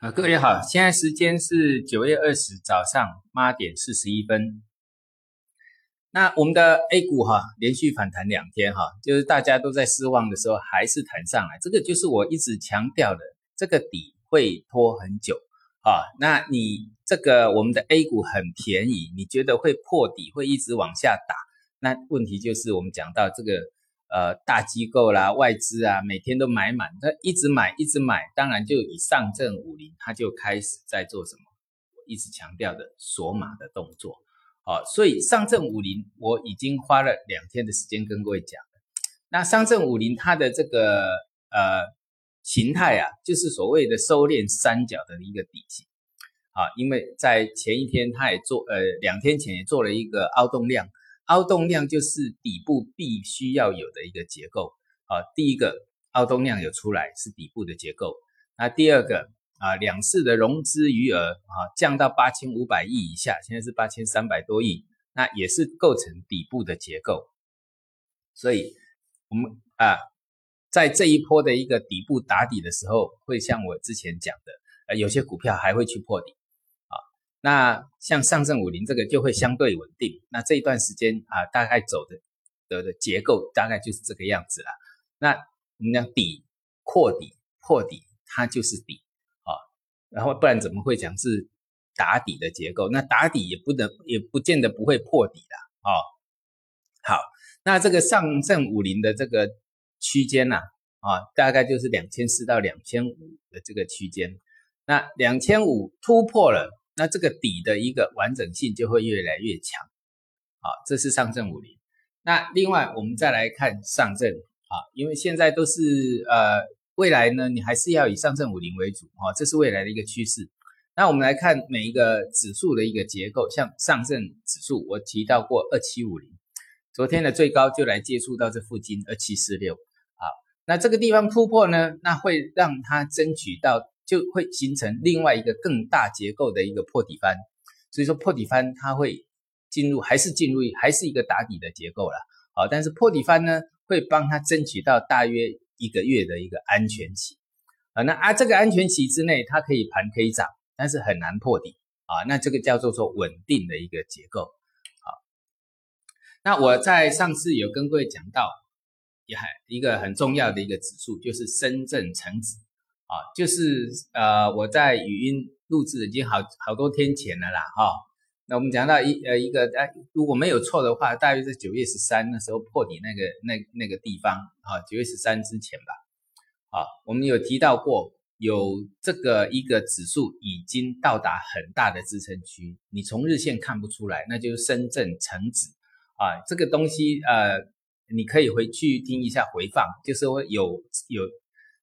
啊，各位好，现在时间是九月二十早上八点四十一分。那我们的 A 股哈连续反弹两天哈，就是大家都在失望的时候，还是弹上来。这个就是我一直强调的，这个底会拖很久啊。那你这个我们的 A 股很便宜，你觉得会破底，会一直往下打？那问题就是我们讲到这个。呃，大机构啦、外资啊，每天都买满，他一直买，一直买，当然就以上证五零，他就开始在做什么？一直强调的锁码的动作。好，所以上证五零我已经花了两天的时间跟各位讲那上证五零它的这个呃形态啊，就是所谓的收敛三角的一个底型。啊，因为在前一天它也做，呃，两天前也做了一个凹动量。凹动量就是底部必须要有的一个结构啊。第一个凹动量有出来是底部的结构，那第二个啊，两市的融资余额啊降到八千五百亿以下，现在是八千三百多亿，那也是构成底部的结构。所以，我们啊，在这一波的一个底部打底的时候，会像我之前讲的，呃，有些股票还会去破底。那像上证五零这个就会相对稳定，那这一段时间啊，大概走的的的结构大概就是这个样子了。那我们讲底扩底破底，它就是底啊，然后不然怎么会讲是打底的结构？那打底也不能也不见得不会破底的哦。好，那这个上证五零的这个区间呐啊，大概就是两千四到两千五的这个区间，那两千五突破了。那这个底的一个完整性就会越来越强，好，这是上证五零。那另外我们再来看上证啊，因为现在都是呃未来呢，你还是要以上证五零为主啊，这是未来的一个趋势。那我们来看每一个指数的一个结构，像上证指数，我提到过二七五零，昨天的最高就来接触到这附近二七四六，好，那这个地方突破呢，那会让它争取到。就会形成另外一个更大结构的一个破底翻，所以说破底翻它会进入，还是进入，还是一个打底的结构了。好，但是破底翻呢，会帮它争取到大约一个月的一个安全期啊。那啊，这个安全期之内，它可以盘可以涨，但是很难破底啊。那这个叫做说稳定的一个结构。好，那我在上次有跟各位讲到，也还一个很重要的一个指数，就是深圳成指。啊，就是呃，我在语音录制已经好好多天前了啦，哈。那我们讲到一呃一个，哎，如果没有错的话，大约是九月十三那时候破底那个那那个地方，啊，九月十三之前吧。啊，我们有提到过，有这个一个指数已经到达很大的支撑区，你从日线看不出来，那就是深圳成指啊，这个东西呃，你可以回去听一下回放，就是说有有。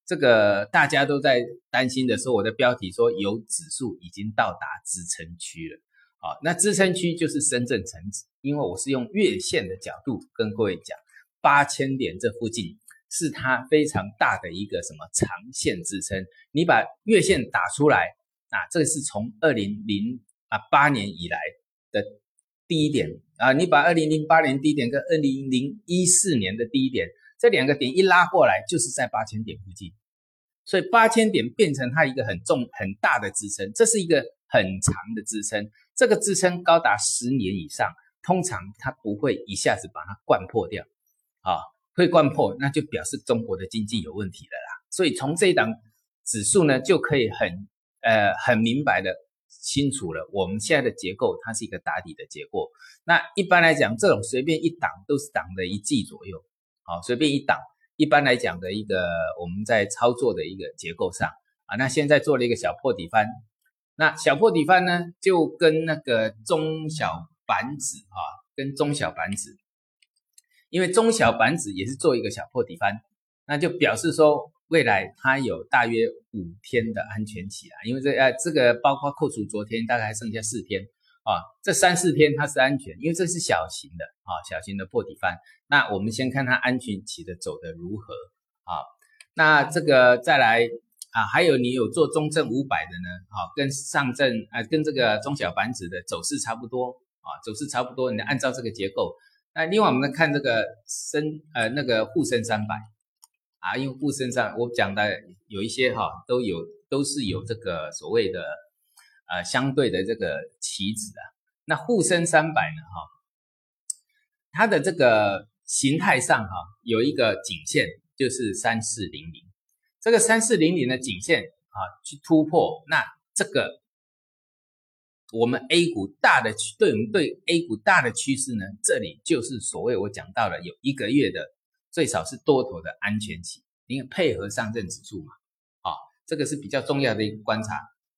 这个大家都在担心的时候，我的标题说有指数已经到达支撑区了。好，那支撑区就是深圳成指，因为我是用月线的角度跟各位讲，八千点这附近是它非常大的一个什么长线支撑。你把月线打出来，啊，这个是从二零零啊八年以来低点啊，你把二零零八年低点跟二零零一四年的低点。这两个点一拉过来，就是在八千点附近，所以八千点变成它一个很重很大的支撑，这是一个很长的支撑，这个支撑高达十年以上，通常它不会一下子把它灌破掉，啊，会灌破，那就表示中国的经济有问题了啦。所以从这一档指数呢，就可以很呃很明白的清楚了，我们现在的结构它是一个打底的结构。那一般来讲，这种随便一挡都是挡的一季左右。好，随便一挡，一般来讲的一个我们在操作的一个结构上啊，那现在做了一个小破底翻，那小破底翻呢，就跟那个中小板指啊，跟中小板指，因为中小板指也是做一个小破底翻，那就表示说未来它有大约五天的安全期啊，因为这呃这个包括扣除昨天，大概剩下四天。啊，这三四天它是安全，因为这是小型的啊，小型的破底翻。那我们先看它安全期的走的如何啊？那这个再来啊，还有你有做中证五百的呢？啊，跟上证啊，跟这个中小板指的走势差不多啊，走势差不多。你按照这个结构。那另外我们看这个深呃那个沪深三百啊，因为沪深上我讲的有一些哈都有都是有这个所谓的呃相对的这个棋子啊。那沪深三百呢，哈，它的这个形态上哈有一个颈线，就是三四零零，这个三四零零的颈线啊去突破，那这个。我们 A 股大的，对我们对 A 股大的趋势呢，这里就是所谓我讲到了有一个月的最少是多头的安全期，因为配合上证指数嘛，啊，这个是比较重要的一个观察。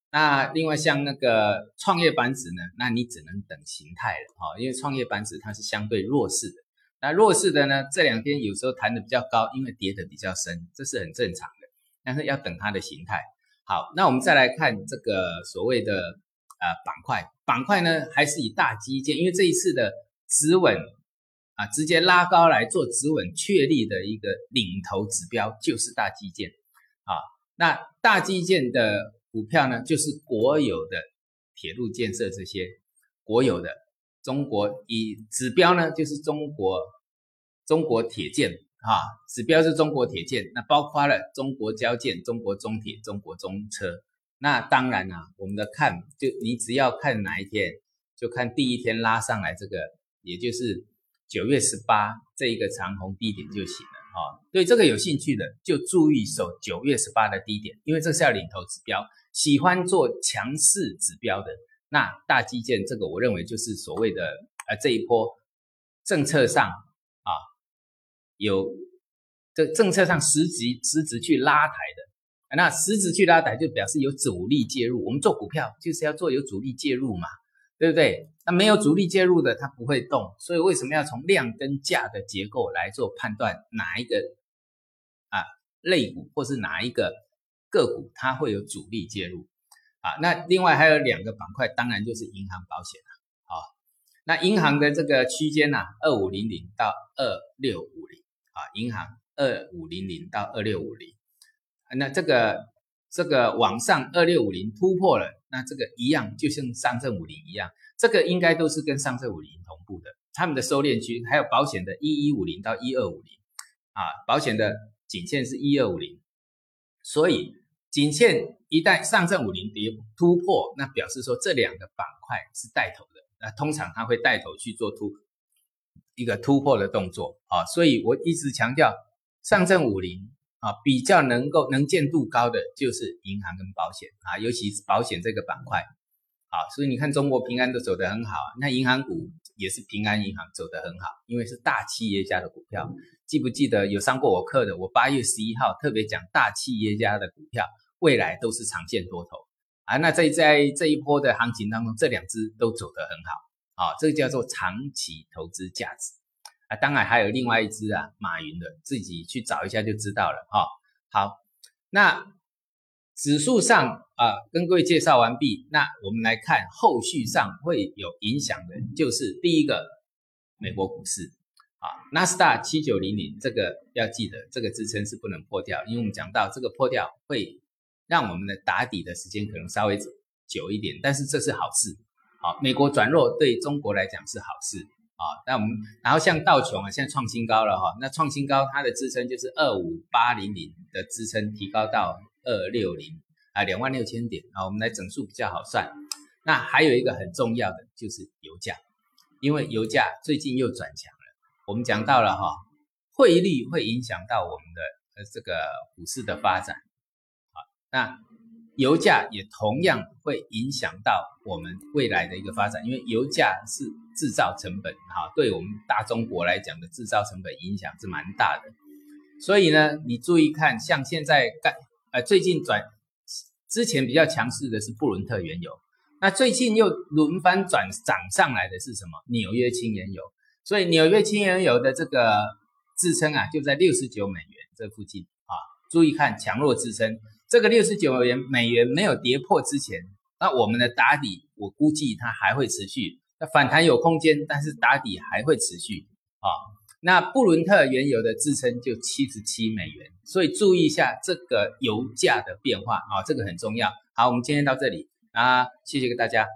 那另外像那个创业板指呢，那你只能等形态了，哈，因为创业板指它是相对弱势的。那弱势的呢，这两天有时候弹的比较高，因为跌的比较深，这是很正常的。但是要等它的形态。好，那我们再来看这个所谓的。啊，板块板块呢，还是以大基建，因为这一次的止稳啊，直接拉高来做止稳确立的一个领头指标就是大基建啊。那大基建的股票呢，就是国有的铁路建设这些国有的中国以指标呢，就是中国中国铁建啊，指标是中国铁建，那包括了中国交建、中国中铁、中国中车。那当然啦，我们的看就你只要看哪一天，就看第一天拉上来这个，也就是九月十八这一个长红低点就行了哈。对这个有兴趣的，就注意守九月十八的低点，因为这是要领头指标。喜欢做强势指标的，那大基建这个，我认为就是所谓的呃这一波政策上啊有这政策上实质实质去拉抬的。那实质去拉抬，就表示有主力介入。我们做股票就是要做有主力介入嘛，对不对？那没有主力介入的，它不会动。所以为什么要从量跟价的结构来做判断，哪一个啊类股或是哪一个个股它会有主力介入啊？那另外还有两个板块，当然就是银行保险了。好，那银行的这个区间呢，二五零零到二六五零啊，银行二五零零到二六五零。那这个这个往上二六五零突破了，那这个一样就像上证五零一样，这个应该都是跟上证五零同步的。他们的收敛区还有保险的一一五零到一二五零啊，保险的颈线是一二五零，所以颈线一旦上证五零跌突破，那表示说这两个板块是带头的，那通常它会带头去做突一个突破的动作啊，所以我一直强调上证五零。啊，比较能够能见度高的就是银行跟保险啊，尤其是保险这个板块，啊，所以你看中国平安都走得很好，那银行股也是平安银行走得很好，因为是大企业家的股票。记不记得有上过我课的？我八月十一号特别讲大企业家的股票未来都是长线多头啊。那在在这一波的行情当中，这两只都走得很好啊，这个叫做长期投资价值。啊，当然还有另外一只啊，马云的，自己去找一下就知道了哈。好，那指数上啊，跟各位介绍完毕，那我们来看后续上会有影响的，就是第一个美国股市啊，纳斯达七九零零这个要记得，这个支撑是不能破掉，因为我们讲到这个破掉会让我们的打底的时间可能稍微久一点，但是这是好事。好，美国转弱对中国来讲是好事。啊，那我们然后像道琼啊，现在创新高了哈，那创新高它的支撑就是二五八零零的支撑提高到二六零啊，两万六千点啊，我们来整数比较好算。那还有一个很重要的就是油价，因为油价最近又转强了。我们讲到了哈，汇率会影响到我们的呃这个股市的发展啊，那油价也同样会影响到我们未来的一个发展，因为油价是。制造成本哈，对我们大中国来讲的制造成本影响是蛮大的，所以呢，你注意看，像现在干呃最近转之前比较强势的是布伦特原油，那最近又轮番转涨上来的是什么？纽约轻原油，所以纽约轻原油的这个支撑啊，就在六十九美元这附近啊。注意看强弱支撑，这个六十九美元美元没有跌破之前，那我们的打底，我估计它还会持续。那反弹有空间，但是打底还会持续啊。那布伦特原油的支撑就七十七美元，所以注意一下这个油价的变化啊，这个很重要。好，我们今天到这里啊，谢谢大家。